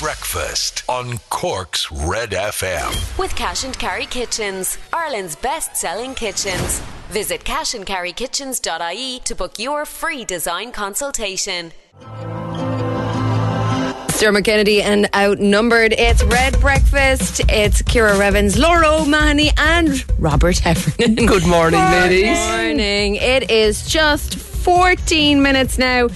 Breakfast on Cork's Red FM. With Cash and Carry Kitchens, Ireland's best selling kitchens. Visit cashandcarrykitchens.ie to book your free design consultation. Dermot Kennedy and Outnumbered. It's Red Breakfast. It's Ciara Revens, Laura O'Mahony, and Robert Heffernan. Good morning, ladies. Good morning. It is just 14 minutes now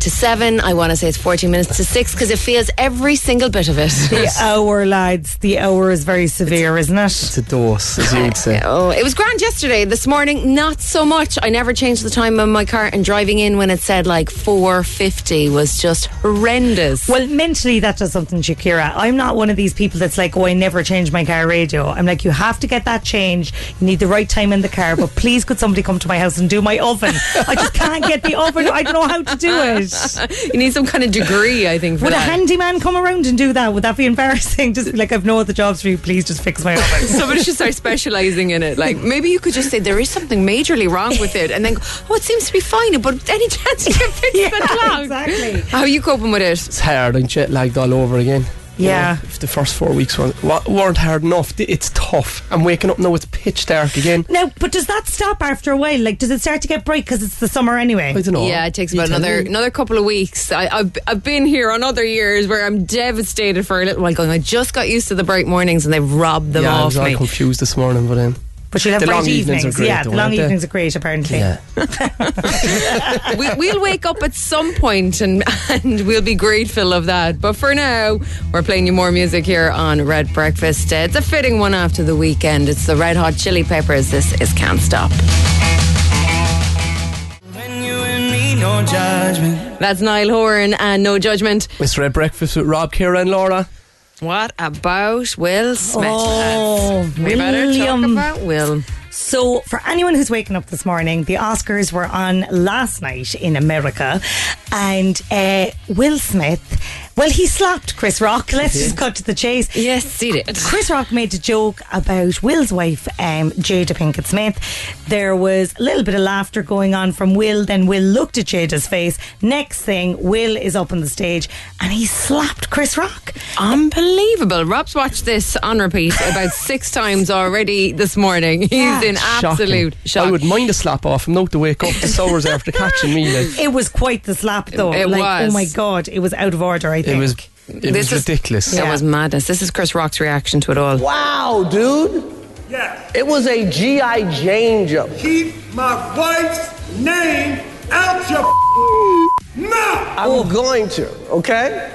to 7. I want to say it's 14 minutes to 6 because it feels every single bit of it. The hour, lads. The hour is very severe, isn't it? It's a dose, as you would say. Oh, it was grand yesterday. This morning, not so much. I never changed the time on my car, and driving in when it said like 4:50 was just horrendous. Well, mentally, that does something, Shakira. I'm not one of these people that's like, oh, I never change my car radio. I'm like, you have to get that change. You need the right time in the car, but please, could somebody come to my house and do my oven? I just can't get the oven. I don't know how to do it. you need some kind of degree, I think, for Would a handyman come around and do that? Would that be embarrassing? Just like, I've no other jobs for you. Please just fix my oven. Somebody should start specialising in it. Like maybe you could just say there is something majorly wrong with it, and then go, oh, it seems to be fine. But any chance you can fix Yeah, that clock? exactly. How are you coping with it? It's hard. I'm jet lagged all over again. You Yeah. know, if the first four weeks weren't, weren't hard enough, it's tough. I'm waking up now, it's pitch dark again. Now, but does that stop after a while? Like, does it start to get bright because it's the summer anyway? I don't know. Yeah, it takes about tell another me. another couple of weeks. I, I've I've been here on other years where I'm devastated for a little while. Going, I just got used to the bright mornings and they've robbed them yeah, I was all me. confused this morning, but um, But you'll have The bright long evenings evenings. are great yeah, though, the long aren't they? evenings are great, apparently. yeah. we, we'll wake up at some point and and we'll be grateful of that. But for now, we're playing you more music here on Red Breakfast. It's a fitting one after the weekend. It's the Red Hot Chili Peppers. This is Can't Stop. When you and me, no judgment. That's Niall Horan and No Judgment. It's Red Breakfast with Rob, Ciara, and Laura. What about Will Smith? Oh, we better talk about Will. So, for anyone who's waking up this morning, the Oscars were on last night in America, and uh, Will Smith, well, he slapped Chris Rock. Let's just cut to the chase. Yes, he did. Chris Rock made a joke about Will's wife, um, Jada Pinkett Smith. There was a little bit of laughter going on from Will. Then Will looked at Jada's face. Next thing, Will is up on the stage and he slapped Chris Rock. Unbelievable. Rob's watched this on repeat about six times already this morning. He's Yeah. in absolute Shocking. shock. I would mind a slap off. I'm not to wake up this hours after catching me. Like, It was quite the slap, though. It like, was. oh my god, it was out of order. I think it was, it This was is- ridiculous. It was madness. This is Chris Rock's reaction to it all. Wow, dude. Yeah. It was a G.I. Jane jump. Keep my wife's name out your mouth. I'm going to, okay?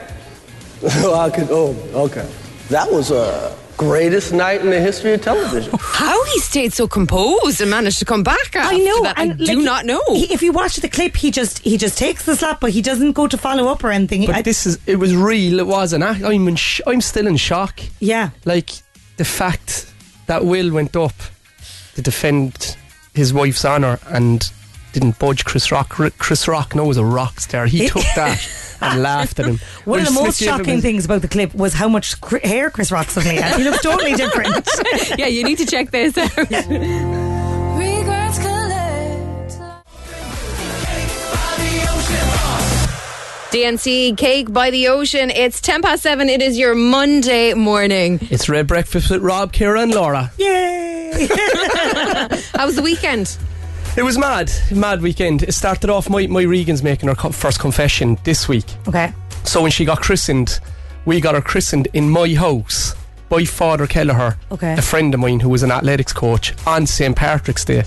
I could, oh, okay. That was a greatest night in the history of television. How he stayed so composed and managed to come back after I know. that, I and, do like, not know. he- if you watch the clip, he just he just takes the slap, but he doesn't go to follow up or anything. But I- this is, it was real. It wasn't. act- I'm, in sh- I'm still in shock. yeah, Like, the fact that Will went up to defend his wife's honour and didn't budge Chris Rock. Chris Rock knows a rock star. He took that and laughed at him. One of the most Smith gave shocking his- things about the clip was how much cr- hair Chris Rock suddenly had. He looks totally different. yeah, you need to check this out. DNCE Cake by the Ocean. It's 10 past 7. It is your Monday morning. It's Red Breakfast with Rob, Ciara, and Laura. Yay! How was the weekend? It was mad, mad weekend. It started off. My my Regan's making her co- first confession this week. okay. So when she got christened, we got her christened in my house by Father Kelleher, Okay. a friend of mine who was an athletics coach on St Patrick's Day.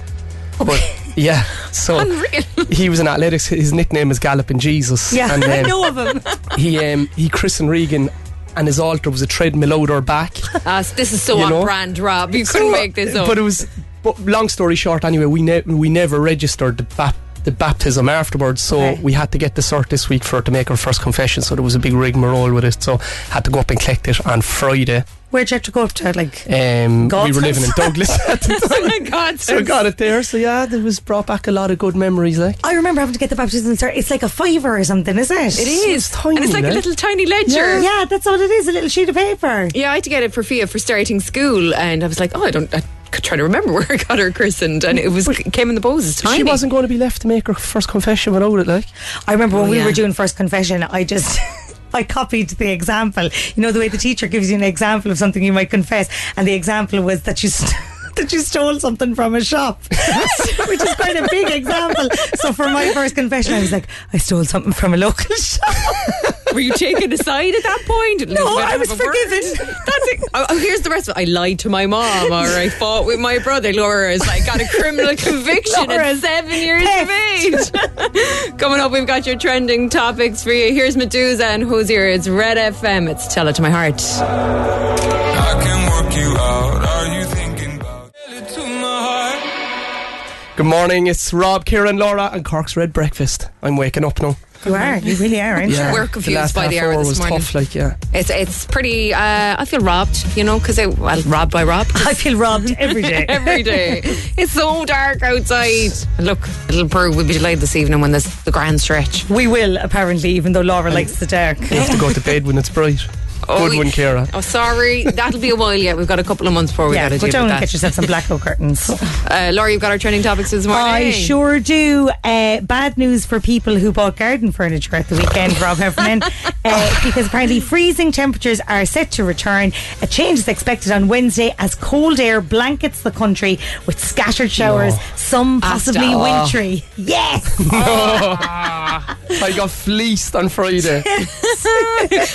But yeah, so Unreal. he was an athletics. His nickname is Galloping Jesus. Yeah, and I um, know of him. he um, he christened Regan, and his altar was a treadmill out her back. Uh, this is so You on know? brand, Rob. You couldn't make this up. But it was. But long story short, anyway, we ne- we never registered the bap- the baptism afterwards, so Okay. we had to get the cert this week for her to make her first confession. So there was a big rigmarole with it. So had to go up and collect it on Friday. Where'd you have to go up to? Like, Um, we were living in? Douglas at the time. oh my God. So we got it there. So yeah, there was brought back a lot of good memories. Like I remember having to get the baptism cert. It's like a fiver or something, is it? It is. tiny, and it's like a little tiny ledger. Yeah, that's all it is. A little sheet of paper. Yeah, I had to get it for Fia for starting school, and I was like, oh, I don't. I could try to remember where I got her christened, and it was it came in the post. It's tiny. she wasn't going to be left to make her first confession without it. Like I remember when Oh, we were doing first confession, I just. I copied the example. You know, the way the teacher gives you an example of something you might confess, and the example was that you. St- That you stole something from a shop, which is quite a big example. So for my first confession, I was like, I stole something from a local shop. Were you taken aside at that point? No, I was forgiven. That's it. Oh, oh, here's the rest of it. I lied to my mom, or I fought with my brother. Laura's I got a criminal conviction at seven years of age. Coming up, we've got your trending topics for you. Here's Meduza and Hozier. It's Red FM. It's Tell It to My Heart. I can work you out. Are you thinking about it to my heart? Good morning, it's Rob, Kieran, Laura, and Cork's Red Breakfast. I'm waking up now. You are, you really are, aren't you? We're the confused last by the hour hour this was morning. tough, like, yeah. It's it's pretty. Uh, I feel robbed, you know, because well, robbed by Rob. I feel robbed every day. every day. It's so dark outside. And look, little Pearl will be delighted this evening when there's the grand stretch. We will, apparently, even though Laura likes the dark. You have to go to bed when it's bright. Good we- one, Ciara. Oh, sorry. That'll be a while yet. We've got a couple of months before we yeah, got to go deal down with and that. get yourself some blackout curtains. Uh, Laura, you've got our trending topics this morning. I sure do. Uh, bad news for people who bought garden furniture at the weekend, Rob Heffernan, uh, because apparently freezing temperatures are set to return. A change is expected on Wednesday as cold air blankets the country with scattered showers, some possibly Asta. wintry. Yes! I got fleeced on Friday.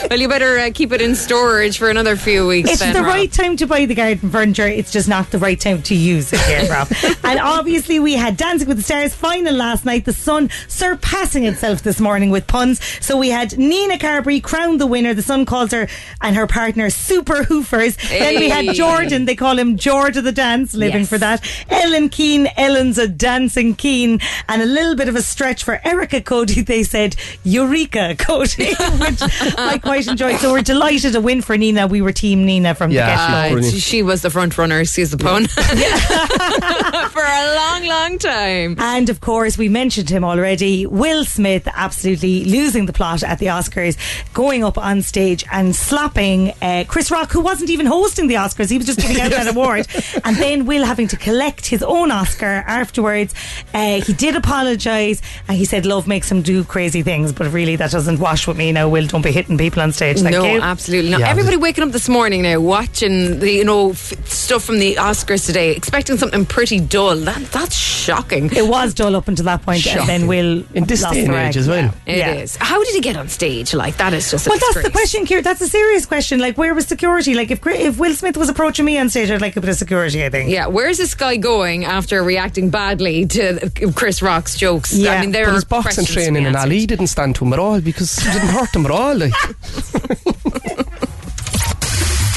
Well, you better uh, keep it in storage for another few weeks. It's then, the Rob. right time to buy the garden furniture. It's just not the right time to use it here, Rob. and obviously, we had Dancing with the Stars final last night. The sun surpassing itself this morning with puns. So we had Nina Carberry crowned the winner. The Sun calls her and her partner Super Hoofers. Then we had Jordan. They call him George of the Dance, living Yes. for that. Ellen Keane. Ellen's a dancing keen. And a little bit of a stretch for Erica Cody. They said Eureka Cody, which I quite enjoyed. So we're delighted a win for Nina. We were team Nina from Yeah, the get she's Uh, she was the front runner, excuse the pun, for a long, long time. And of course, we mentioned him already. Will Smith absolutely losing the plot at the Oscars, going up on stage and slapping uh, Chris Rock, who wasn't even hosting the Oscars. He was just giving out that award. And then Will having to collect his own Oscar afterwards. Uh, he did apologise and he said love makes him do crazy things, but really that doesn't wash with me now. Will, don't be hitting people on stage. Thank no, you. absolutely not. Yeah, Everybody waking up this morning now, watching the you know f- stuff from the Oscars today, expecting something pretty dull. That that's shocking. It was dull up until that point, and then Shocking. Will In this lost day and age as well. It is. Yeah. How did he get on stage? Like that is just. A Well, that's the question, Kier. That's a serious question. Like, where was security? Like, if if Will Smith was approaching me on stage, I'd like a bit of security. I think. Yeah, where's this guy going after reacting badly to Chris Rock's jokes? Yeah, I mean, there But are his boxing questions to be training and answered. Ali didn't stand to him at all because it didn't hurt him at all. Like.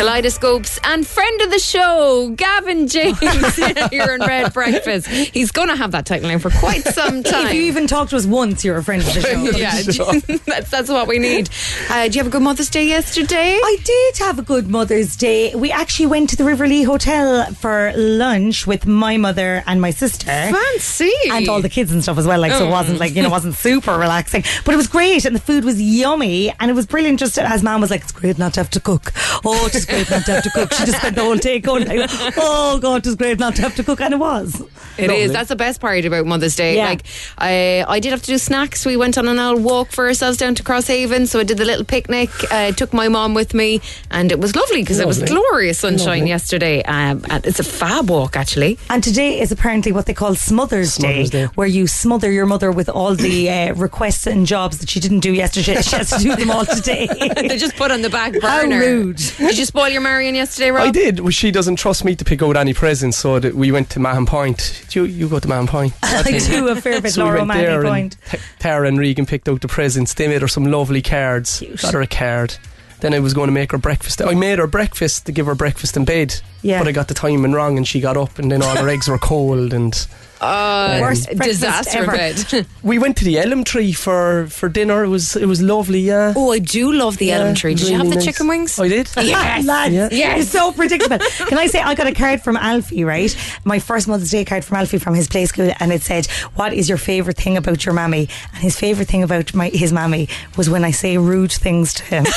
I'll do it all for you. Kaleidoscopes and friend of the show, Gavin James, here in Red Breakfast. He's going to have that title name for quite some time. If you even talked to us once, you're a friend of the show. yeah, that's that's what we need. Uh, do you have a good Mother's Day yesterday? I did have a good Mother's Day. We actually went to the River Lee Hotel for lunch with my mother and my sister. Fancy. And all the kids and stuff as well. Like, so it wasn't like, you know, it wasn't super relaxing. But it was great and the food was yummy and it was brilliant just as mom was like, it's great not to have to cook. Oh, it's great not to have to cook. She just spent the whole day going like, oh God, it's great not to have to cook. And it was. It is. That's the best part about Mother's Day. Yeah. Like, I I did have to do snacks. We went on an old walk for ourselves down to Crosshaven. So I did the little picnic. I took my mom with me, and it was lovely because it was glorious sunshine yesterday. Um, and it's a fab walk, actually. And today is apparently what they call Smothers, Smothers Day, Day. where you smother your mother with all the uh, requests and jobs that she didn't do yesterday. She has to do them all today. they just put on the back burner. How rude. Did you spoil your Marion yesterday, Rob? I did. Well, she doesn't trust me to pick out any presents, so that we went to Mahon Point. You, you go to Mahon Point. I do a fair bit, So we Laura went there Point. and T- Tara and Regan picked out the presents. They made her some lovely cards. Cute. Got her a card. Then I was going to make her breakfast. I made her breakfast to give her breakfast in bed. Yeah. But I got the timing wrong and she got up and then all her eggs were cold and Uh, Worst disaster ever. bed. we went to the elm tree for, for dinner. It was it was lovely, yeah. oh, I do love the elm tree. Did you have the nice. chicken wings? I did. Yes, lads. Yeah. You're so predictable. Can I say I got a card from Alfie, right? My first Mother's Day card from Alfie from his play school, and it said, "What is your favourite thing about your mammy?" And his favourite thing about my his mammy was when I say rude things to him.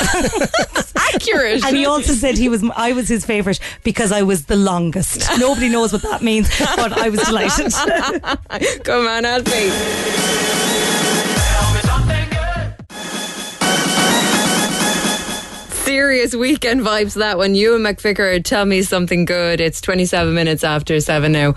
Accurate. and he also said he was I was his favourite because I was the longest. Nobody knows what that means, but I was delighted. Come on, Alfie. Serious weekend vibes, that one. You and McVicker, tell me something good. It's 27 minutes after 7 now.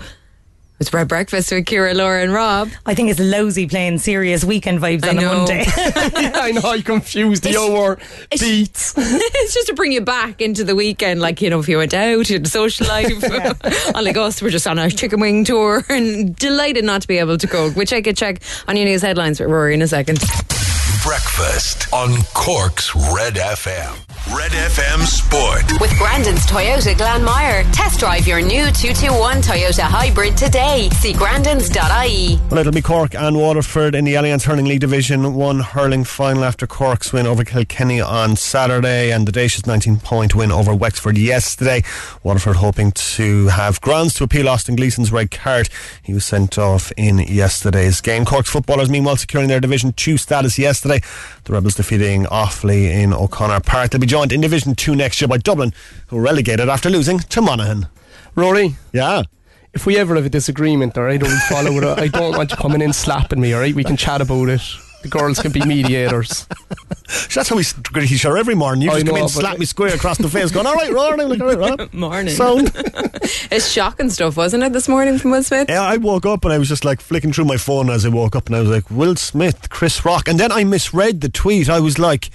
It's Red Breakfast with Ciara, Laura, and Rob. I think it's lousy playing serious weekend vibes I on a. Monday. I know I confused the hour beats. it's just to bring you back into the weekend, like, you know, if you went out, you had a social life. Unlike us, we're just on a chicken wing tour and delighted not to be able to go, which I could check on your news headlines with Rory in a second. Breakfast on Cork's Red FM. Red FM Sport. With Grandin's Toyota Glanmire. Test drive your new 221 Toyota Hybrid today. See grandins.ie. Well, it'll be Cork and Waterford in the Allianz Hurling League Division 1 hurling final after Cork's win over Kilkenny on Saturday and the Déise's 19 point win over Wexford yesterday. Waterford hoping to have grounds to appeal Austin Gleeson's red card. He was sent off in yesterday's game. Cork's footballers, meanwhile, securing their Division 2 status yesterday. The Rebels defeating Offaly in O'Connor Park. They'll be joined in Division 2 next year by Dublin, who were relegated after losing to Monaghan. Rory, Yeah. if we ever have a disagreement, all right, or we follow it, I don't want you coming in slapping me, all right? We can chat about it. The girls can be mediators. That's how we greet each other every morning. You I just come know, in, slap me square across the face, going, all right, Rory. I'm like, all right, Rob. Morning. Sound. It's shocking stuff, wasn't it, this morning from Will Smith? Yeah, I woke up and I was just like flicking through my phone as I woke up and I was like, Will Smith, Chris Rock. And then I misread the tweet. I was like,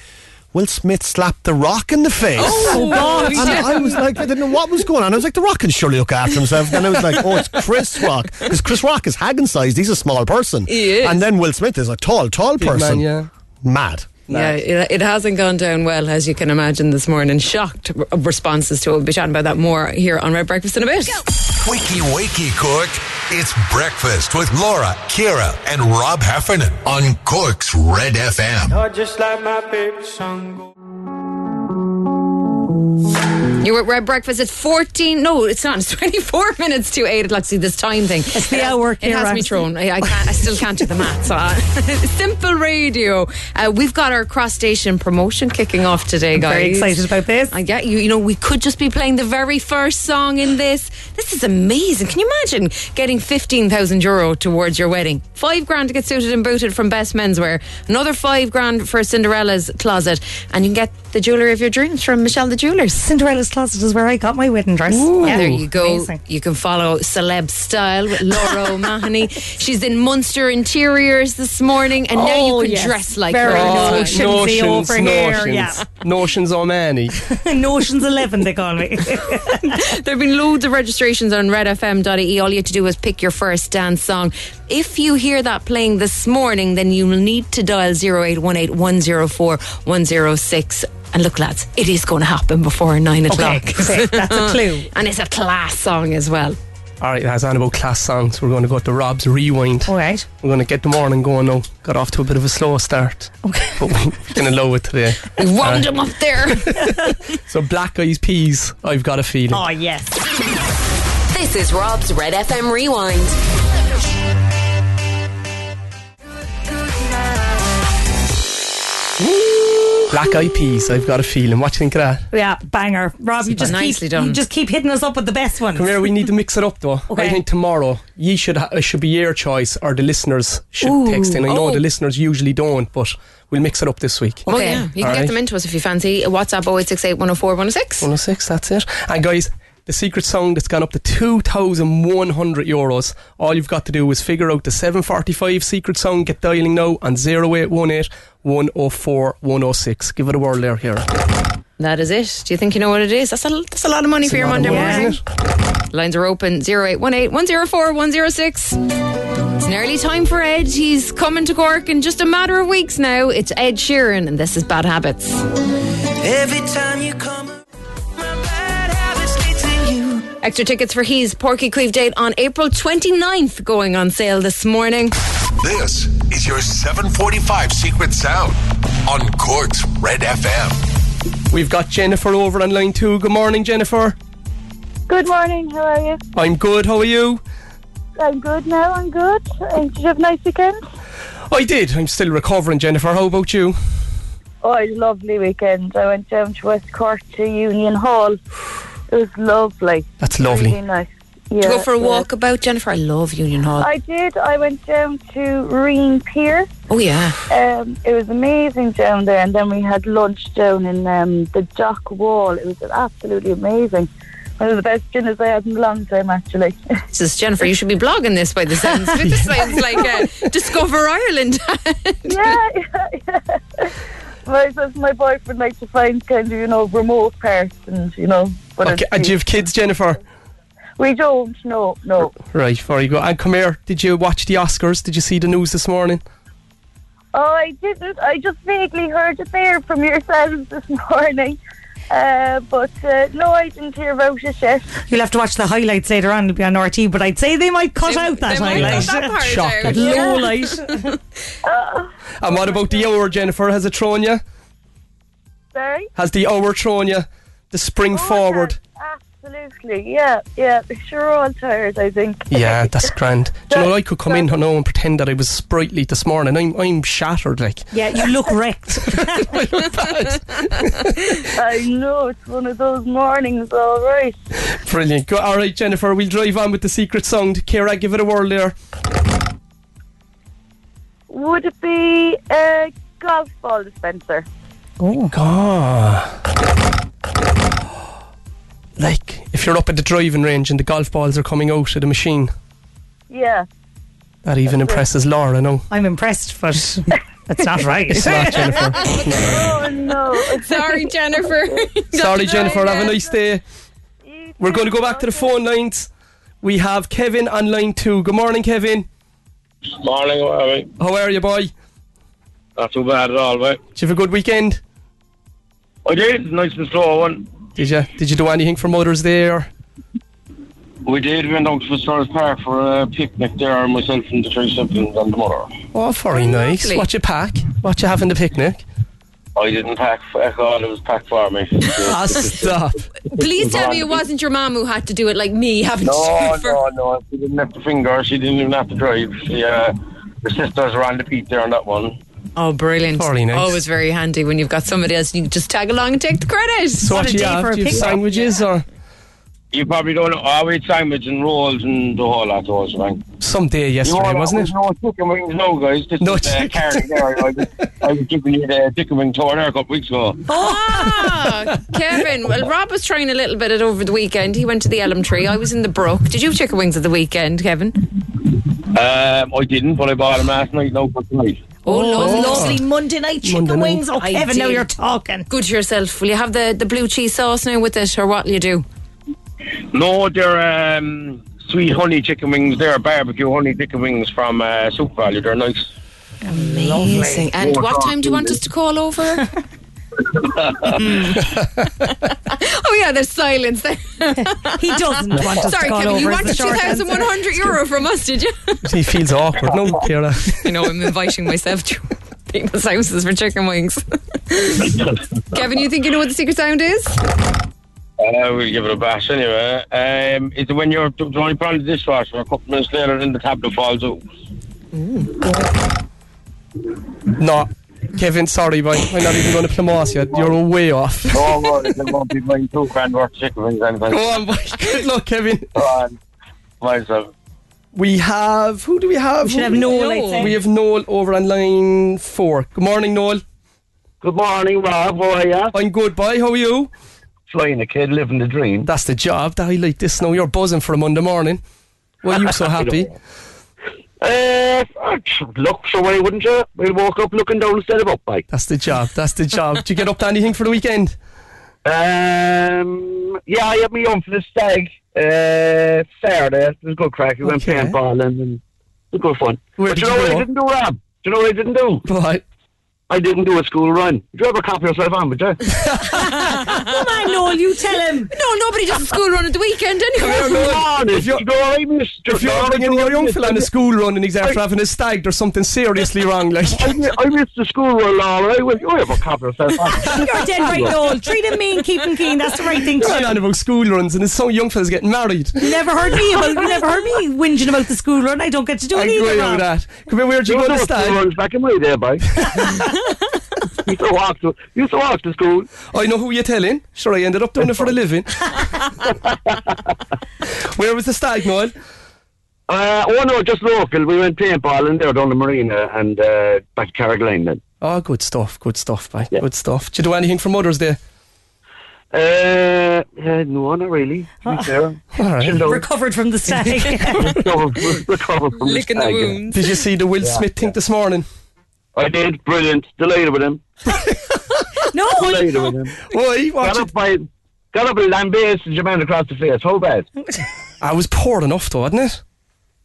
Will Smith slapped The Rock in the face. Oh, God. And I was like, I didn't know what was going on. I was like, The Rock can surely look after himself. Then I was like, oh, it's Chris Rock. Because Chris Rock is Hagen sized. He's a small person. He is. And then Will Smith is a tall, tall Big person. man, yeah. Mad. Yeah, it, it hasn't gone down well, as you can imagine this morning. Shocked r- responses to it. We'll be chatting about that more here on Red Breakfast in a bit. Wakey, wakey, Cork. It's breakfast with Laura, Ciara, and Rob Heffernan on Cork's Red FM. Oh, just like my favorite song. You're at Red Breakfast. It's 14. No, it's not. It's 24 minutes to 8 Let's See, this time thing. It's the hour, It has me thrown. I, I, can't, I still can't do the maths. Uh, simple radio. Uh, we've got our cross station promotion kicking off today, guys. Very excited about this. I get you. You know, we could just be playing the very first song in this. This is amazing. Can you imagine getting 15,000 euro towards your wedding? Five grand to get suited and booted from Best Menswear. Another five grand for Cinderella's closet. And you can get the jewellery of your dreams from Michelle the Jewellers. Cinderella's closet is where I got my wedding dress. Yeah. There you go. Amazing. You can follow Celeb Style with Laura O'Mahony. She's in Munster Interiors this morning, and now Oh, you can yes. dress like Very her. nice. Oh, Notions notions, over here, notions, yeah. notions on many. Notions 11, they call me. There have been loads of registrations on redfm.ie. All you have to do is pick your first dance song. If you hear that playing this morning, then you will need to dial 0818 104 106. And look, lads, it is going to happen before nine o'clock. okay, that's a clue. and it's a class song as well. All right, that's on about class songs. We're going to go to Rob's Rewind. All right. We're going to get the morning going now. Got off to a bit of a slow start. Okay. But we can allow it today. We wound him up there. So, Black Eyed Peas, I've got a feeling. Oh, yes. This is Rob's Red FM Rewind. Black Eyed Peas, I've got a feeling. What do you think of that? Yeah, banger. Rob, you just, Nicely keep, done. you just keep hitting us up with the best ones. Come here, we need to mix it up though. Okay. I think tomorrow you should ha- it should be your choice or the listeners should Ooh. text in. I know Oh. the listeners usually don't, but we'll mix it up this week. Oh, yeah. You can All get right. them into us if you fancy. WhatsApp 0868 104 106. 106, that's it. And guys, the secret song that's gone up to 2,100 euros. All you've got to do is figure out the 745 secret song, get dialing now on 0818 104 106. Give it a whirl there, here. That is it. Do you think you know what it is? That's a, that's a lot of money for your Monday morning. Lines are open 0818 104 106. It's nearly time for Ed. He's coming to Cork in just a matter of weeks now. It's Ed Sheeran, and this is Bad Habits. Every time you come, Extra tickets for his Páirc Uí Chaoimh date on April 29th going on sale this morning. This is your 745 Secret Sound on Cork's Red FM. We've got Jennifer over on line two. Good morning, Jennifer. Good morning, how are you? I'm good. How are you? I'm good now, I'm good. Uh, Did you have a nice weekend? I did. I'm still recovering, Jennifer. How about you? Oh, I had a lovely weekend. I went down to West Cork to Union Hall It was lovely. That's lovely. Really nice. Yeah, to go for a yeah. walk about, Jennifer? I love Union Hall. I did. I went down to Reen Pier. oh, yeah. Um, it was amazing down there, and then we had lunch down in um, the Dock Wall. It was absolutely amazing. One of the best dinners I had in a long time, actually. This is Jennifer. You should be blogging this by the sounds of it. This sounds like uh, Discover Ireland. yeah, yeah, yeah. My, my boyfriend likes to find kind of, you know, remote parts and, you know. But Okay, and do you have kids, Jennifer? we don't, no, no. Right, very good. And come here, did you watch the Oscars? Did you see the news this morning? Oh, I didn't. I just vaguely heard it there from yourselves this morning. Uh, but uh, no, I didn't hear about it yet. You'll have to watch the highlights later on. It'll be on RTÉ, but I'd say they might cut out that they might highlight. cut that part Shocking. out. That low light. And what about the hour, Jennifer? Has it thrown you? Sorry? Has the hour thrown you? The spring forward? Absolutely, yeah, yeah. Sure, all tired, I think. Yeah, that's grand. Do you know, I could come in now and pretend that I was sprightly this morning. I'm, I'm shattered, like. Yeah, you look wrecked. I know, it's one of those mornings, all right. Brilliant. Go, all right, Jennifer, we'll drive on with the secret song. Ciara, give it a whirl there. Would it be a golf ball dispenser? Oh. God. Like, if you're up at the driving range and the golf balls are coming out of the machine, Yeah. that even impresses Laura, no? I'm impressed, but that's not right. It's not, Jennifer. Oh, no. Sorry, Jennifer. Sorry, Jennifer. Have a nice day. We're going to go back to the phone lines. We have Kevin on line two. Good morning, Kevin. Morning, Whammy. How are you, boy? Not too bad at all, mate. Did you have a good weekend? I did. Nice and slow one. Did you? Did you do anything for Mother's Day? Or? We did. We went out to Fitzgerald Park for a picnic there, and myself and the three siblings and the mother. Oh, very nice. lovely. What you pack? What you have in the picnic? I didn't pack for all, it was packed for me. Ah, stop. Please tell me it wasn't your mum who had to do it like me having to do No, it for. no, no. She didn't have to finger. She didn't even have to drive. She, uh, her sisters were on the beat there on that one. Oh, brilliant. Very nice. Always very handy when you've got somebody else and you can just tag along and take the credit. So what, a you day have? for a Do you have picnic. sandwiches or You probably don't know. Oh, we had sandwich and rolls and the whole lot of those, man. someday yesterday, no, wasn't it? No chicken wings, no, guys. This No is, uh, chicken. Karen there. I was, I was giving you the chicken wing tour there a couple weeks ago. Ah, Kevin. Well, Rob was trying a little bit it over the weekend. He went to the Elm Tree. I was in the Brook. Did you have chicken wings at the weekend, Kevin? Um, I didn't, but I bought them last night. No, for tonight. Oh, lovely. Lovely Monday night chicken Monday night. wings. Oh, I Kevin, now you're talking. Good to yourself. Will you have the, the blue cheese sauce now with it, or what will you do? No, they're um, sweet honey chicken wings. They're barbecue honey chicken wings from uh, SuperValu. They're nice. Amazing. And Oh, what time do you want us to call over? oh yeah, there's silence there. He doesn't want us Sorry, to Kevin, you over. is wanted the short answer. 2,100 euro from us, did you? He feels awkward, no, Ciara? I know, I'm inviting myself to people's houses for chicken wings. Kevin, you think you know what the secret sound is? Uh, we'll give it a bash anyway. Um, it's when you're d- only put on the dishwasher a couple minutes later and the tablet falls out. No. Kevin, sorry, boy. I'm not even going to plumose you. You're way off. No, no, it won't be buying two grand worth of chicken wings anytime. Go on, boy. Good luck, Kevin. Go on. Myself. We have. Who do we have? We should have Noel, I'd. We have Noel over on line four. Good morning, Noel. Good morning, Rob. How are you? I'm good, boy. How are you? Flying a kid, living the dream. That's the job. That I like this now. You're buzzing for a Monday morning. Why are you so happy? Uh, look, so why wouldn't you? We'll walk up looking down instead of up, bike. That's the job. That's the job. Did you get up to anything for the weekend? Um, yeah, I had me on for the stag. Uh, Saturday. It was good crack. We went Okay. paintballing and it was good fun. Where but you know you what? I didn't do, Rob? Do you know what I didn't do? What? I didn't do a school run. Did you ever copy yourself on, would you? Come on, Noel, you tell him. No, nobody does a school run at the weekend anyway. Come on, If if you're- you know, I missed. If you're bringing your young fella on a school run and he's after having a stag, there's something seriously wrong. Like, I, mi- I missed the school run, all right. Well, you ever copy yourself on? You're dead right, Noel. Treat him mean, keep him keen. That's the right thing to do. on about school runs and there's some young fellas getting married. You never heard me about. You never heard me whinging about the school run. I don't get to do I it either. agree with that. Come here, where'd you go to know the school stag? runs back in my day, boy. used to walk to used to walk to school. I know who you're telling. Sure, I ended up doing it for a living. Where was the stag, Noel? Uh, oh no, just local. We went paintballing there down the marina and uh, back to Carrigaline then. Oh, good stuff, good stuff, mate. Good stuff. Did you do anything for Mother's Day? Uh, uh, no, not really. To be fair. All right. Recovered from the stag. recovered, recovered from Licking the stag. wounds. Did you see the Will Yeah, Smith thing this morning? I did. Brilliant. Delighted with him. no, Delighted with him. Why? Got up by, got up and lambasted your man across the face. How bad? I was poor enough, though, wasn't it?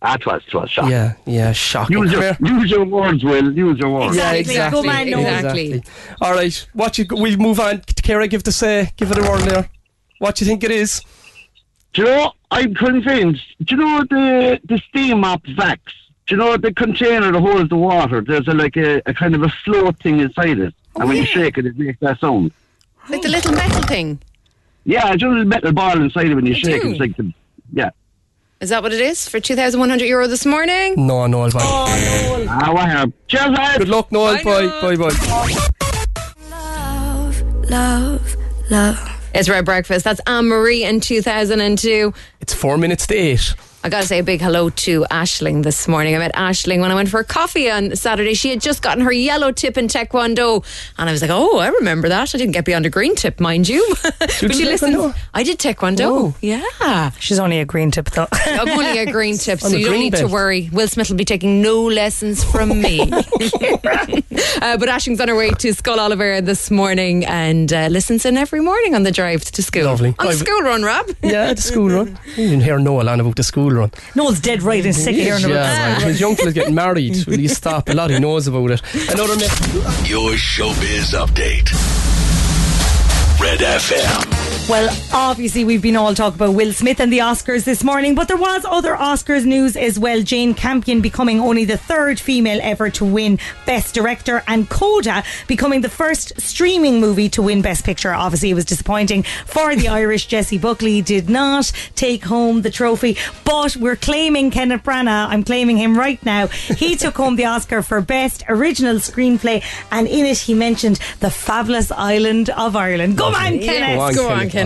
That was, it was shocking. Yeah, yeah, shocking. Use your, use your words, Will. Use your words. Yeah, exactly. Go man, Noel. exactly. All right, what you? We'll move on. Kara, give this uh, give it a whirl there. What do you think it is? Do you know, I'm convinced. Do you know the the steam up vacs? Do you know the container that holds the water? There's a, like a, a kind of a float thing inside it, and when you shake it, it makes that sound. Like the little metal thing. Yeah, it's a little metal ball inside it when you I shake do. it. It's like the, yeah. Is that what it is for 2,100 euro this morning? No, Noel. Bye. Ah, what have? Cheers, lads. Good luck, Noel. Bye, bye, bye. Love, love. Love. It's Red Breakfast. That's Anne Marie in 2002. It's four minutes to eight. I got to say a big hello to Ashling this morning. I met Ashling when I went for a coffee on Saturday. She had just gotten her yellow tip in Taekwondo. And I was like, oh, I remember that. I didn't get beyond a green tip, mind you. but she listens. I did Taekwondo. Yeah. She's only a green tip though. I'm only a green tip, so you don't need to worry. Will Smith will be taking no lessons from me. uh, but Ashling's on her way to Skull Oliver this morning and uh, listens in every morning on the drive to school. Lovely. On I've- school run, Rob. Yeah, the school run. You didn't hear Noel on about the school run. Noel's dead right and sick of hearing about Yeah, that. man. His young fella's getting married. Will you stop? A lot he knows about it. Another myth. Your showbiz update. Red FM. Well, obviously, we've been all talking about Will Smith and the Oscars this morning, but there was other Oscars news as well. Jane Campion becoming only the third female ever to win Best Director, and Coda becoming the first streaming movie to win Best Picture. Obviously, it was disappointing for the Irish. Jessie Buckley did not take home the trophy, but we're claiming Kenneth Branagh. I'm claiming him right now. He took home the Oscar for Best Original Screenplay, and in it, he mentioned the fabulous island of Ireland. Go on, Kenneth! Go on, Kenneth.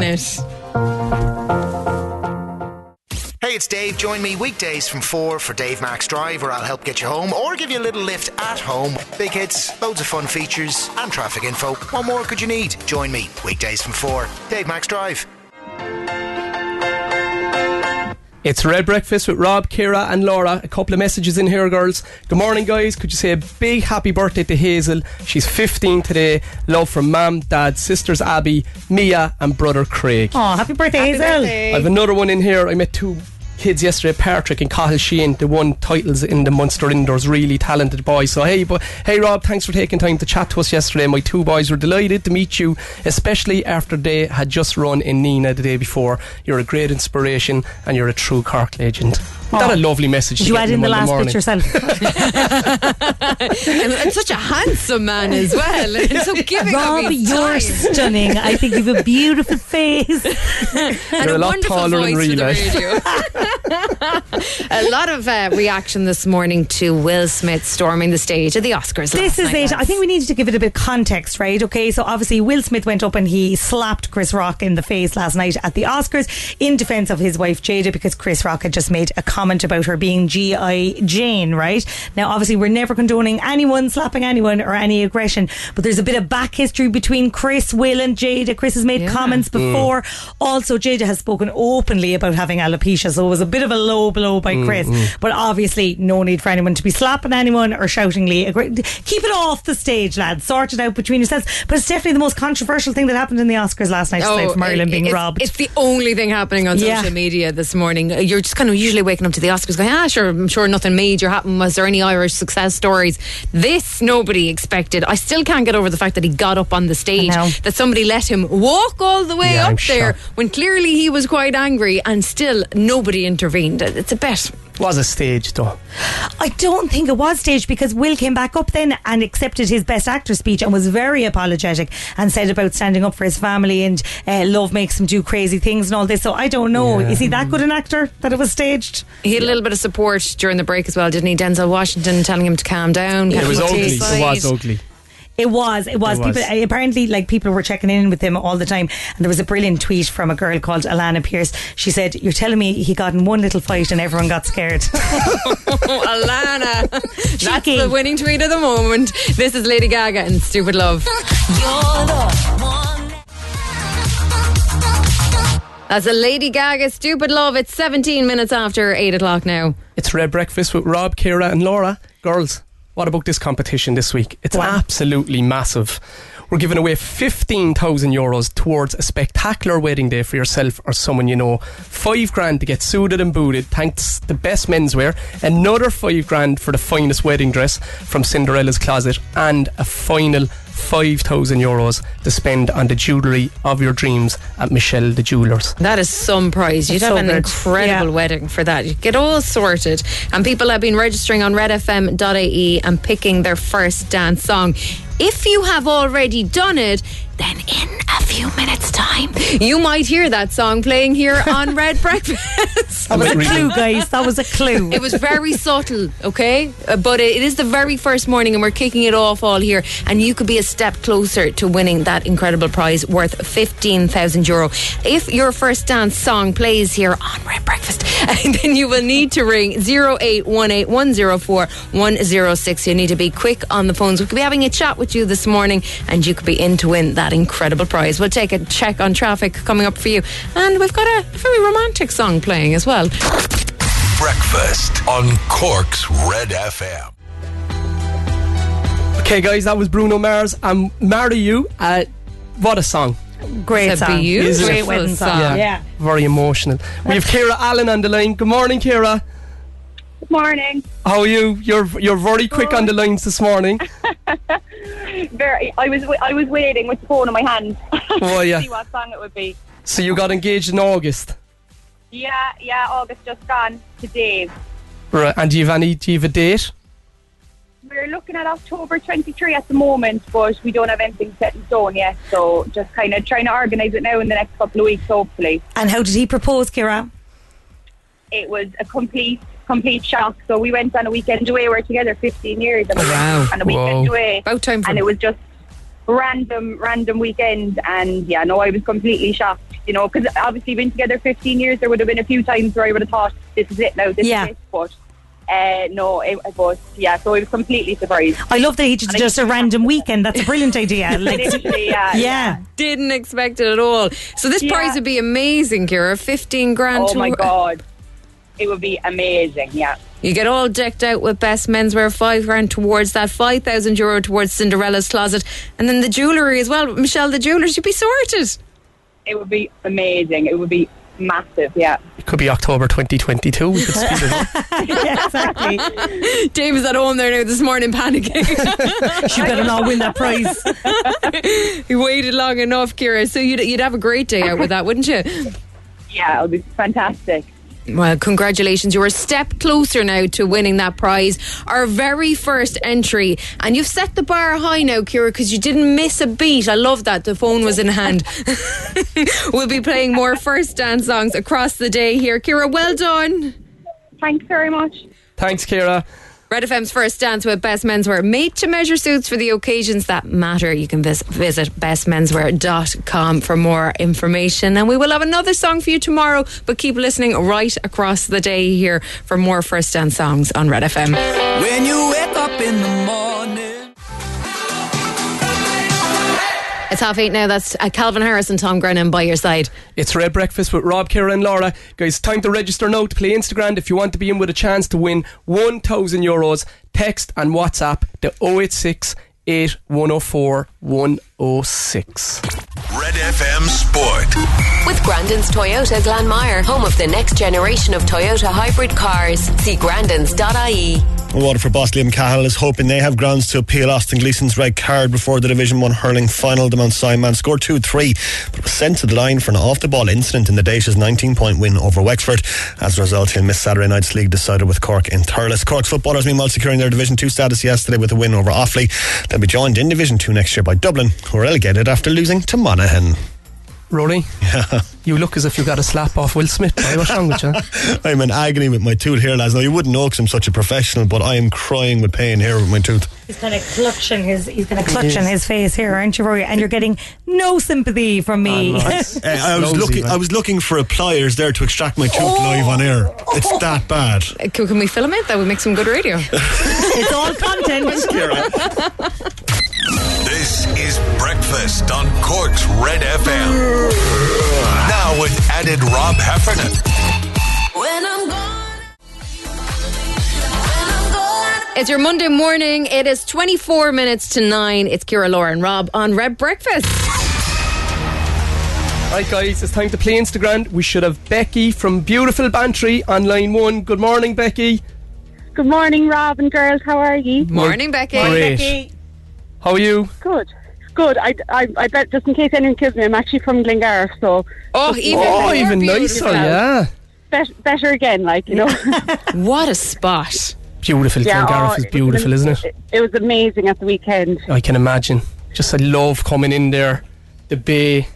Hey, it's Dave. Join me weekdays from 4 for Dave Max Drive, where I'll help get you home or give you a little lift at home. Big hits, loads of fun features, and traffic info. What more could you need? Join me weekdays from 4. Dave Max Drive. It's Red Breakfast with Rob, Ciara, and Laura. A couple of messages in here, girls. Good morning, guys. Could you say a big happy birthday to Hazel? She's 15 today. Love from mum, dad, sisters Abby, Mia, and brother Craig. Oh, happy birthday, Hazel. I have another one in here. I met two kids yesterday, Patrick and Cahill Sheehan. They won titles in the Munster Indoors. Really talented boys. So hey, but hey, Rob, thanks for taking time to chat to us yesterday. My two boys were delighted to meet you, especially after they had just run in Nina the day before. You're a great inspiration, and you're a true Cork legend. That a lovely message. Did you get add in the last morning. bit yourself? and, and such a handsome man as well. And so giving Rob, you're time. stunning. I think you've a beautiful face. and You're a lot wonderful taller than voice for the real. radio. a lot of uh, reaction this morning to Will Smith storming the stage at the Oscars. This last is night, it. I think we needed to give it a bit of context, right? Okay, so obviously Will Smith went up and he slapped Chris Rock in the face last night at the Oscars in defense of his wife Jada because Chris Rock had just made a comment about her being G.I. Jane, right? Now, obviously, we're never condoning anyone slapping anyone or any aggression, but there's a bit of back history between Chris, Will, and Jada. Chris has made comments Mm. before. Also, Jada has spoken openly about having alopecia, so it was a bit of a low blow by Mm, Chris. mm. But obviously, no need for anyone to be slapping anyone or shoutingly. aggr- Keep it off the stage, lads. Sort it out between yourselves. But it's definitely the most controversial thing that happened in the Oscars last night, aside from Ireland Oh, it- being it's, robbed. It's the only thing happening on Yeah. social media this morning. You're just kind of usually waking up to the Oscars going, ah, sure, I'm sure nothing major happened. Was there any Irish success stories? This nobody expected. I still can't get over the fact that he got up on the stage, that somebody let him walk all the way Yeah, I'm up there shocked. when clearly he was quite angry and still nobody intervened. It's a bet. Was a stage though. I don't think it was staged because Will came back up then and accepted his Best Actor speech and was very apologetic and said about standing up for his family and uh, love makes him do crazy things and all this. So I don't know. Yeah. Is he that good an actor that it was staged? He had a little bit of support during the break as well, didn't he? Denzel Washington telling him to calm down. It was him ugly. his It was side. ugly. It was. It was. It was. People apparently like people were checking in with him all the time, and there was a brilliant tweet from a girl called Alana Pierce. She said, "You're telling me he got in one little fight and everyone got scared." Alana. That's the winning tweet of the moment. This is Lady Gaga and Stupid Love. That's a Lady Gaga Stupid Love. It's 17 minutes after 8 o'clock now. It's Red Breakfast with Rob, Ciara, and Laura. Girls, what about this competition this week? It's absolutely massive. We're giving away 15,000 euros towards a spectacular wedding day for yourself or someone you know. Five grand to get suited and booted, thanks to the best menswear. Another five grand for the finest wedding dress from Cinderella's Closet, and a final 5,000 euros to spend on the jewellery of your dreams at Michelle the Jewelers. That is some prize. You'd That's have so an good. incredible Yeah. wedding for that. You'd get all sorted. And people have been registering on redfm.ie and picking their first dance song. If you have already done it, then in a few minutes' time, you might hear that song playing here on Red Breakfast. That was a clue, guys. That was a clue. It was very subtle, okay? Uh, but it it is the very first morning and we're kicking it off all here. And you could be a step closer to winning that incredible prize worth 15,000 euro. If your first dance song plays here on Red Breakfast, And then you will need to ring 0818 104 106. You need to be quick on the phones. We could be having a chat with you this morning and you could be in to win that incredible prize. We'll take a check on traffic coming up for you. And we've got a very romantic song playing as well. Breakfast on Cork's Red FM. Okay, guys, that was Bruno Mars and Marry You. Uh, what a song. Great It's a song. beautiful Great wedding song. song. Yeah. Very emotional. We have Ciara Allen on the line. Good morning, Ciara. Good morning. How are you? You're you're very quick on the lines this morning. Very. I was I was waiting with the phone in my hand. Oh, yeah. See what song it would be. So you got engaged in August, Yeah, yeah. August just gone today. Right? And do you have any? Do you have a date? We're looking at October 23 at the moment, but we don't have anything set in stone yet. So just kind of trying to organise it now in the next couple of weeks, hopefully. And how did he propose, Ciara? It was a complete, complete shock. So we went on a weekend away. We're together 15 years, and we Wow. went on a weekend Whoa. away. About time for and it was just random, random weekend. And yeah, no, I was completely shocked. You know, because obviously been together 15 years, there would have been a few times where I would have thought, "This is it now. This Yeah. is it." But uh, no, it, it was yeah. So I was completely surprised. I love that he did just a random weekend. That's a brilliant idea. Like, Literally, yeah, yeah. Didn't expect it at all. So this Yeah. prize would be amazing, Ciara. 15 grand. Oh to- my god, it would be amazing. Yeah. You get all decked out with best menswear, five grand towards that, 5,000 euro towards Cinderella's closet, and then the jewellery as well. Michelle, the jewellers, you'd be sorted. It would be amazing. It would be massive. Yeah. It could be October 2022. We could speed it up. yeah, exactly. Dave is at home there now this morning panicking. She better not win that prize. he waited long enough, Ciara. So you'd, you'd have a great day out with that, wouldn't you? Yeah, it would be fantastic. Well, congratulations. You're a step closer now to winning that prize. Our very first entry. And you've set the bar high now, Ciara, because you didn't miss a beat. I love that. The phone was in hand. we'll be playing more first dance songs across the day here. Ciara, well done. Thanks very much. Thanks, Ciara. Red FM's first dance with Best Menswear. Made to measure suits for the occasions that matter. You can vis- visit bestmenswear.com for more information. And we will have another song for you tomorrow, but keep listening right across the day here for more first dance songs on Red FM. When you wake up in the morning. It's half eight now. That's uh, Calvin Harris and Tom Grennan by your side. It's Red Breakfast with Rob, Ciara, and Laura. Guys, time to register now to play Instagram. If you want to be in with a chance to win 1,000 euros, text and WhatsApp the 086 8104 106. Red FM Sport. With Grandin's Toyota Glanmire, home of the next generation of Toyota hybrid cars. See grandins.ie. Waterford boss Liam Cahill is hoping they have grounds to appeal Austin Gleeson's red card before the Division 1 hurling final. The Mount Sion man scored 2 3, but was sent to the line for an off the ball incident in the Déise's 19 point win over Wexford. As a result, he'll miss Saturday night's league decided with Cork in Thurles. Cork's footballers, meanwhile, securing their Division 2 status yesterday with a win over Offaly. They'll be joined in Division 2 next year by Dublin, who are relegated after losing to Monaghan. Rory, you look as if you got a slap off Will Smith. Boy. What's wrong with you? I'm in agony with my tooth here, lads. Now, you wouldn't know 'cause I'm such a professional, but I am crying with pain here with my tooth. He's kind of clutching his. He's kind of clutching his face here, aren't you, Rory? And you're getting no sympathy from me. Uh, I was looking. I was looking for a pliers there to extract my tooth live on air. It's that bad. Uh, Can, can we film it? That would make some good radio. it's all content. This is Breakfast on Cork's Red FM. Now with added Rob Heffernan. When I'm gone. It's your Monday morning. It is 24 minutes to 9. It's Ciara, Laura, and Rob on Red Breakfast. Right, guys, it's time to play Instagram. We should have Becky from beautiful Bantry on line one. Good morning, Becky. Good morning, Rob and girls. How are you? Morning, Becky. Great. How are you? Good. Good. I, I, I bet just in case anyone kills me, I'm actually from Glengarriff, so. Oh, even oh, more even beautiful. nicer, yeah. Bet, better again, like you know. what a spot! Beautiful. Yeah, Glengarriff oh, is it was beautiful, am- isn't it? It, it was amazing at the weekend. I can imagine. Just I love coming in there, the bay,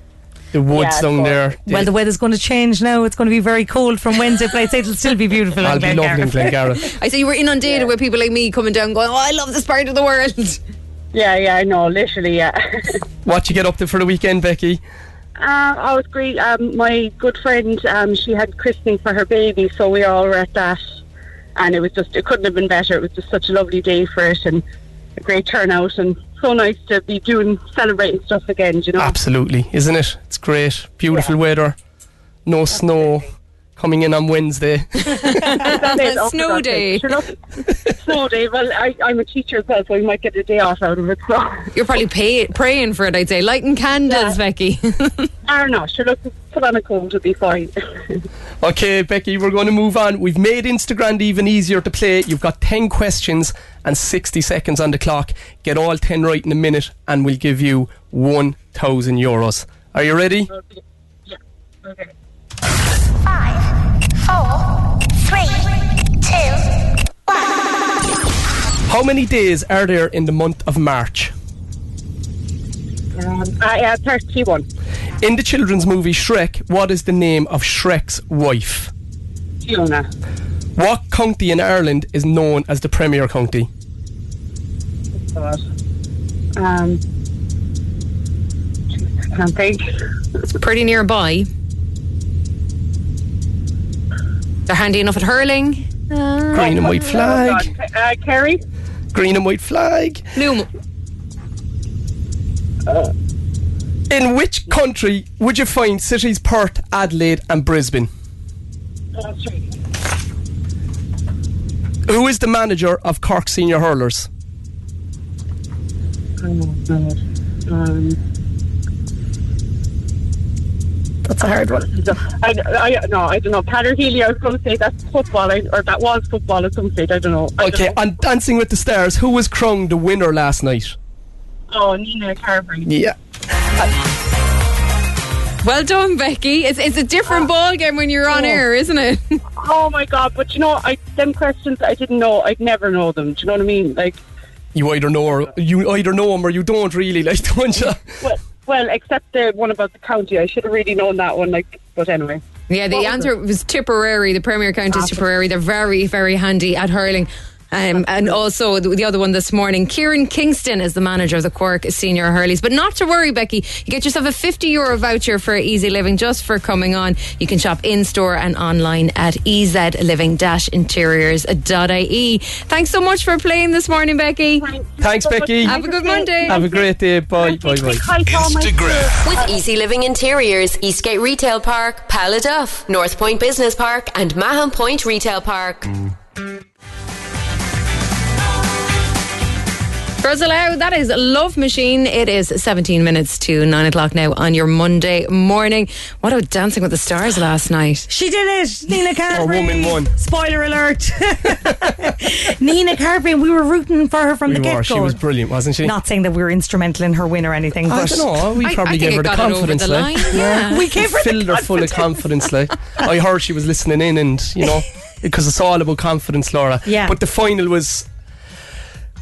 the woods Yeah, down of there. Well, the weather's going to change now. It's going to be very cold from Wednesday, but I'd say it'll still be beautiful. I'll in be lovely in Glengarriff. I say you were inundated with people like me coming down going, Oh, I love this part of the world. Yeah, yeah, I know. Literally, yeah. what you get up to for the weekend, Becky? Uh, I was great. Um, my good friend, um, she had christening for her baby, so we all were at that, and it was just it couldn't have been better. It was just such a lovely day for it, and a great turnout, and so nice to be doing celebrating stuff again. You know, Absolutely, isn't it? It's great. Beautiful weather. No snow. Coming in on Wednesday. That is- oh, Snow God's day. Sure, snow day. Well, I, I'm a teacher as well, so I might get a day off out of it. So, You're probably pay, praying for it, I'd say. Lighting candles, Becky. I don't know. Sure, look, put on a coat, it'll be fine. Okay, Becky, we're going to move on. We've made Instagram even easier to play. You've got 10 questions and 60 seconds on the clock. Get all 10 right in a minute, and we'll give you 1,000 euros. Are you ready? Yeah. okay. Four, three, two, How many days are there in the month of March? Um, I uh, 31. In the children's movie Shrek, what is the name of Shrek's wife? Fiona. What county in Ireland is known as the Premier County? God. Um, I can't think. It's pretty nearby. They're handy enough at hurling. Green and white flag. Oh, Uh, Kerry? Green and white flag. Blue. In which country would you find cities Perth, Adelaide, and Brisbane? Australia. Who is the manager of Cork Senior Hurlers? Oh, God. Um, That's a hard one. I, I, no, I don't know. Patter Healy, I was going to say that's football, or that was football at some stage. I don't know. I Okay, don't know. on Dancing with the Stars, who was crowned the winner last night? Oh, Nina Carberry. Yeah. Well done, Becky. It's, it's a different ah. ball game when you're on Oh. air, isn't it? Oh my God! But you know, I them questions I didn't know. I'd never know them. Do you know what I mean? Like, You either know or you either know them or you don't really, like, don't you? well, well, except the one about the county. I should have really known that one. Like, but anyway. Yeah, the answer was Tipperary. The Premier County is ah, Tipperary. They're very, very handy at hurling. Um, and also the, the other one this morning, Kieran Kingston is the manager of the Cork Senior Hurleys. But not to worry, Becky, you get yourself a 50 euro voucher for Easy Living just for coming on. You can shop in store and online at ezliving-interiors.ie. Thanks so much for playing this morning, Becky. Thanks, Becky. Have a good Monday. Have a great day. Bye, bye, bye. Instagram. With Easy Living Interiors, Eastgate Retail Park, Paladuff, North Point Business Park, and Mahon Point Retail Park. Girls Aloud, that is Love Machine. It is 17 minutes to 9 o'clock now on your Monday morning. What about Dancing with the Stars last night? She did it, Nina Carberry. woman won. Spoiler alert. Nina Carberry, we were rooting for her from We the get go. She was brilliant, wasn't she? Not saying that we were instrumental in her win or anything, I but don't know. We I- probably I think gave her the got it over confidence. the like. line, yeah. we gave her the filled her full of confidence. Like I heard she was listening in, and you know, because it's all about confidence, Laura. Yeah. But the final was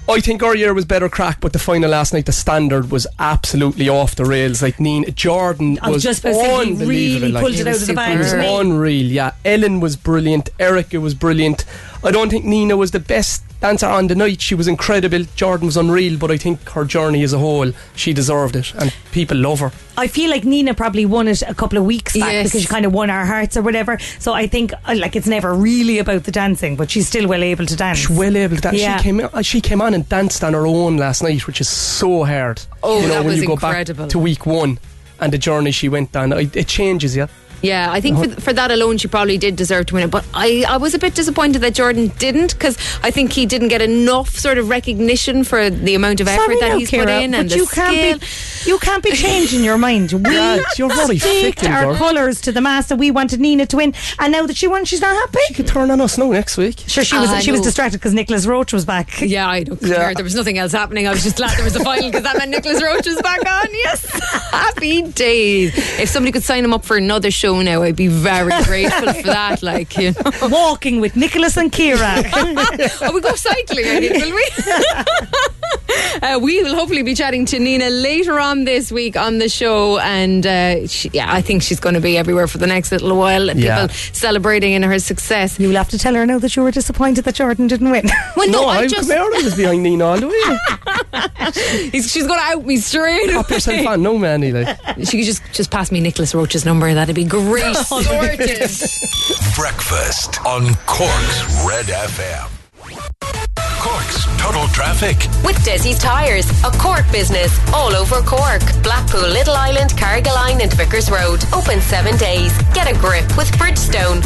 I think our year was better crack, but the final last night, the standard was absolutely off the rails. Like Nina Jordan I was just about to say, he unbelievable. really like, pulled it out of the bag It was for me. unreal. Yeah, Ellen was brilliant. Erica was brilliant. I don't think Nina was the best dancer on the night. She was incredible. Jordan was unreal, but I think her journey as a whole, she deserved it, and people love her. I feel like Nina probably won it a couple of weeks back Yes. because she kind of won our hearts or whatever. So I think uh, like it's never really about the dancing, but she's still well able to dance. She's well able to dance. Yeah. She came on, she came on and danced on her own last night, which is so hard. Oh, you know, that when was you go incredible. back to week one and the journey she went on, it, it changes you. Yeah, I think for, for that alone, she probably did deserve to win it. But I, I was a bit disappointed that Jordan didn't because I think he didn't get enough sort of recognition for the amount of effort Sorry that now, he's put in but and the you can't skill. be you can't be changing your mind. We Yeah, you're very staked our colours to the mass that we wanted Nina to win, and now that she won, she's not happy. She could turn on us now next week. Sure, she was I she was distracted because Nicolas Roche was back. Yeah, I don't Yeah. care. There was nothing else happening. I was just glad there was a final because that meant Nicolas Roche was back on. Yes, happy days. If somebody could sign him up for another show now, I'd be very grateful for that. Like, you know. Walking with Nicolas and Ciara. oh, we go cycling, I think, will we? uh, we will hopefully be chatting to Nina later on this week on the show, and uh, she, yeah, I think she's going to be everywhere for the next little while. and Yeah. People celebrating in her success. You'll have to tell her now that you were disappointed that Jordan didn't win. Well, no, No, I I'm just come out, I was behind Nina all the way. he's, she's going to out me straight. Pop yourself on, no man, like. She could just just pass me Nicolas Roche's number. That'd be great. Sorted. Breakfast on Cork's Red FM. Cork's Total Traffic. With Desi's Tyres, a Cork business all over Cork. Blackpool, Little Island, Carrigaline, and Vickers Road. Open seven days. Get a grip with Bridgestone.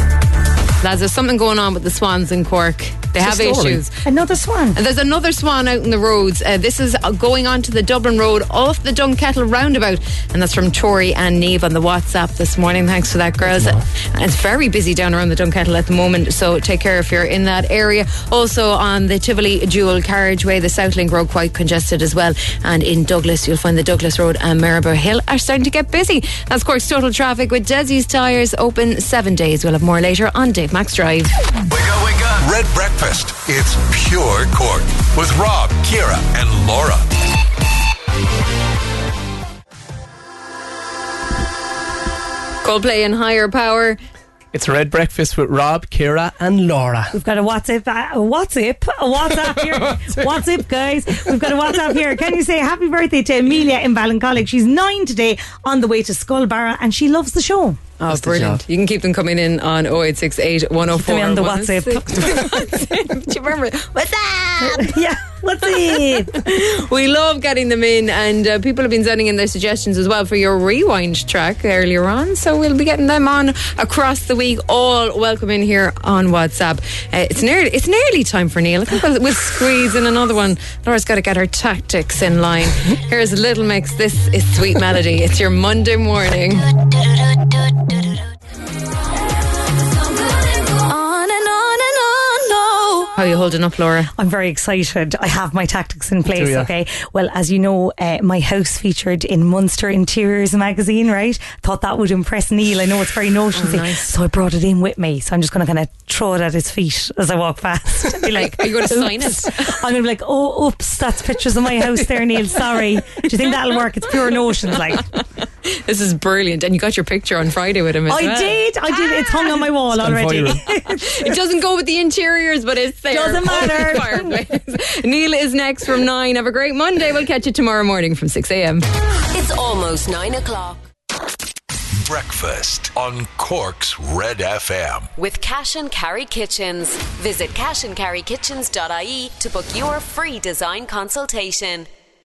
Lads, there's something going on with the swans in Cork. They have the issues. Another swan. And there's another swan out in the roads. Uh, this is uh, going on to the Dublin Road off the Dunkettle roundabout. And that's from Tori and Neve on the WhatsApp this morning. Thanks for that, girls. And it's very busy down around the Dunkettle at the moment. So take care if you're in that area. Also on the Tivoli dual carriageway, the South Link Road quite congested as well. And in Douglas, you'll find the Douglas Road and Maryborough Hill are starting to get busy. That's course, total traffic with Desi's Tyres open seven days. We'll have more later on Dave Max Drive. Red Breakfast. It's pure Cork with Rob, Ciara, and Laura. Coldplay and Higher Power. It's Red Breakfast with Rob, Ciara, and Laura. We've got a WhatsApp, uh, a WhatsApp, a WhatsApp here. WhatsApp, guys. We've got a WhatsApp here. Can you say happy birthday to Amelia in Ballincollig? She's nine today, on the way to Scoil Barra, and she loves the show. Oh, That's the brilliant. You can keep them coming in on 0868 104. Keep them on the WhatsApp. Do you remember? What's up? yeah, what's it? We love getting them in, and uh, people have been sending in their suggestions as well for your rewind track earlier on. So we'll be getting them on across the week. All welcome in here on WhatsApp. Uh, it's nearly it's nearly time for Neil. I think we'll, we'll squeeze in another one. Laura's got to get her tactics in line. Here's a little mix. This is Sweet Melody. It's your Monday morning. How are you holding up, Laura? I'm very excited. I have my tactics in place, okay? Well, as you know, uh, my house featured in Munster Interiors magazine, right? Thought that would impress Neil. I know it's very notionsy. Oh, nice. So I brought it in with me. So I'm just going to kind of throw it at his feet as I walk past. Be like, Are you going to sign it? I'm going to be like, oh, oops, that's pictures of my house there, Neil. Sorry. Do you think that'll work? It's pure notions, like. This is brilliant. And you got your picture on Friday with him as I well. did. I did. It's hung on my wall gone already. It doesn't go with the interiors, but it's there. Doesn't matter. Over the fireplace. Neil is next from 9. Have a great Monday. We'll catch you tomorrow morning from 6 a.m. It's almost nine o'clock. Breakfast on Cork's Red FM. With Cash and Carry Kitchens. Visit cashandcarrykitchens.ie to book your free design consultation.